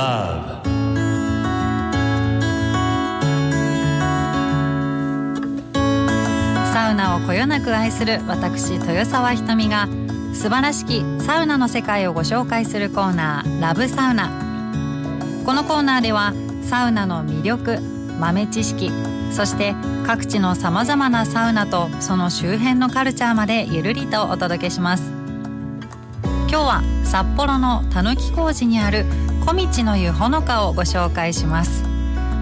love. サウナをこよなく愛する私豊沢ひとみが素晴らしきサウナの世界をご紹介するコーナーラブサウナこのコーナーではサウナの魅力豆知識そして各地のさまざまなサウナとその周辺のカルチャーまでゆるりとお届けします。今日は札幌のたぬき工事にある小道の湯ほのかをご紹介します。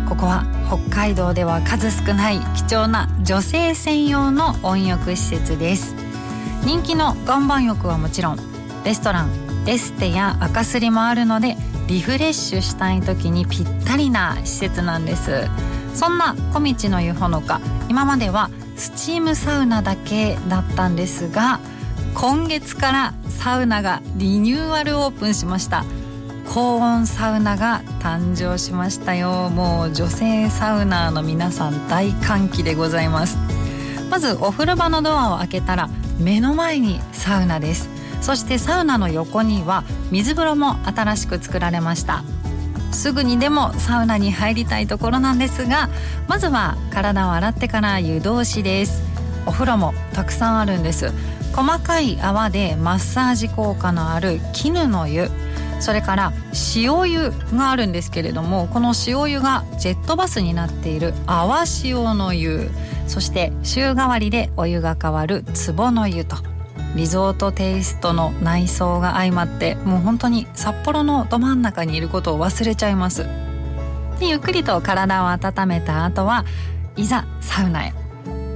ここは北海道では数少ない貴重な女性専用の温浴施設です。人気の岩盤浴はもちろんレストランエステや赤すりもあるのでリフレッシュしたい時にぴったりな施設なんです。そんな小道の湯ほのか今まではスチームサウナだけだったんですが今月からサウナがリニューアルオープンしました。高温サウナが誕生しましたよ。もう女性サウナーの皆さん大歓喜でございます。まずお風呂場のドアを開けたら目の前にサウナです。そしてサウナの横には水風呂も新しく作られました。すぐにでもサウナに入りたいところなんですがまずは体を洗ってから湯通しです。お風呂もたくさんあるんです。細かい泡でマッサージ効果のある絹の湯。それから塩湯があるんですけれどもこの塩湯がジェットバスになっている泡塩の湯そして週替わりでお湯が変わる壺の湯とリゾートテイストの内装が相まってもう本当に札幌のど真ん中にいることを忘れちゃいます。でゆっくりと体を温めた後はいざサウナへ。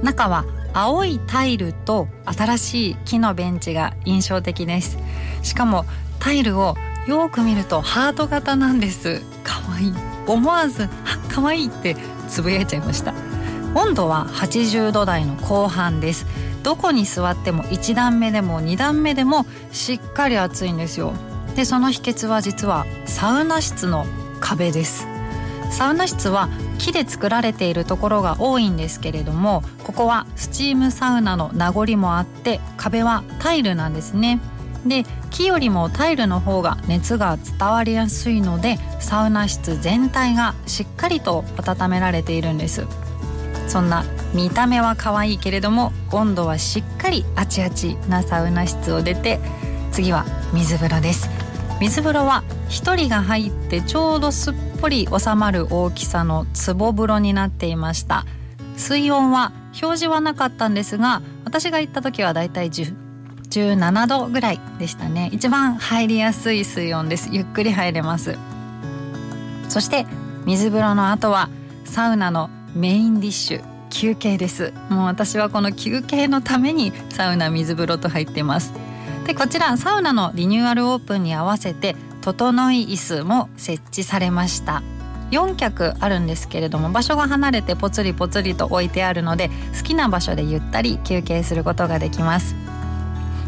中は青いタイルと新しい木のベンチが印象的です。しかもタイルをよく見るとハート型なんです。可愛い。思わず「可愛いってつぶやいちゃいました。温度は80度台の後半です。どこに座っても1段目でも2段目でもしっかり暑いんですよ。でその秘訣は実はサウナ室の壁です。サウナ室は木で作られているところが多いんですけれどもここはスチームサウナの名残もあって壁はタイルなんですね。で木よりもタイルの方が熱が伝わりやすいのでサウナ室全体がしっかりと温められているんです。そんな見た目は可愛いけれども温度はしっかりあちあちなサウナ室を出て次は水風呂です。水風呂は1人が入ってちょうどすっぽり収まる大きさの壺風呂になっていました。水温は表示はなかったんですが私が行った時はだいたい17度ぐらいでしたね。一番入りやすい水温です。ゆっくり入れます。そして水風呂の後はサウナのメインディッシュ休憩です。もう私はこの休憩のためにサウナ水風呂と入ってます。でこちらサウナのリニューアルオープンに合わせて整い椅子も設置されました。4脚あるんですけれども場所が離れてぽつりぽつりと置いてあるので好きな場所でゆったり休憩することができます。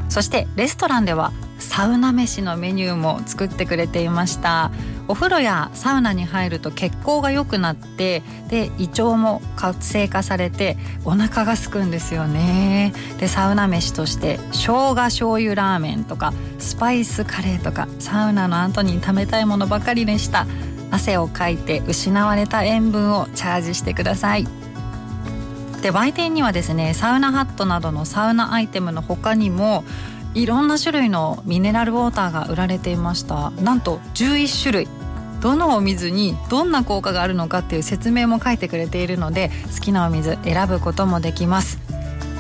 そしてレストランではサウナ飯のメニューも作ってくれていました。お風呂やサウナに入ると血行が良くなってで胃腸も活性化されてお腹が空くんですよね。でサウナ飯として生姜醤油ラーメンとかスパイスカレーとかサウナの後に食べたいものばかりでした。汗をかいて失われた塩分をチャージしてください。で売店にはですねサウナハットなどのサウナアイテムの他にもいろんな種類のミネラルウォーターが売られていました。なんと11種類。どのお水にどんな効果があるのかっていう説明も書いてくれているので好きなお水選ぶこともできます。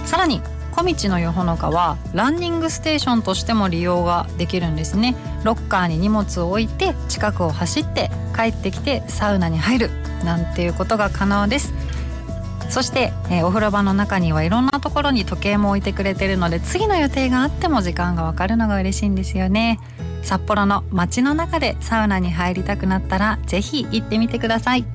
さらに小道の湯ほのかはランニングステーションとしても利用ができるんですね。ロッカーに荷物を置いて近くを走って帰ってきてサウナに入るなんていうことが可能です。そして、えー、お風呂場の中にはいろんなところに時計も置いてくれてるので次の予定があっても時間がわかるのが嬉しいんですよね。札幌の街の中でサウナに入りたくなったらぜひ行ってみてください。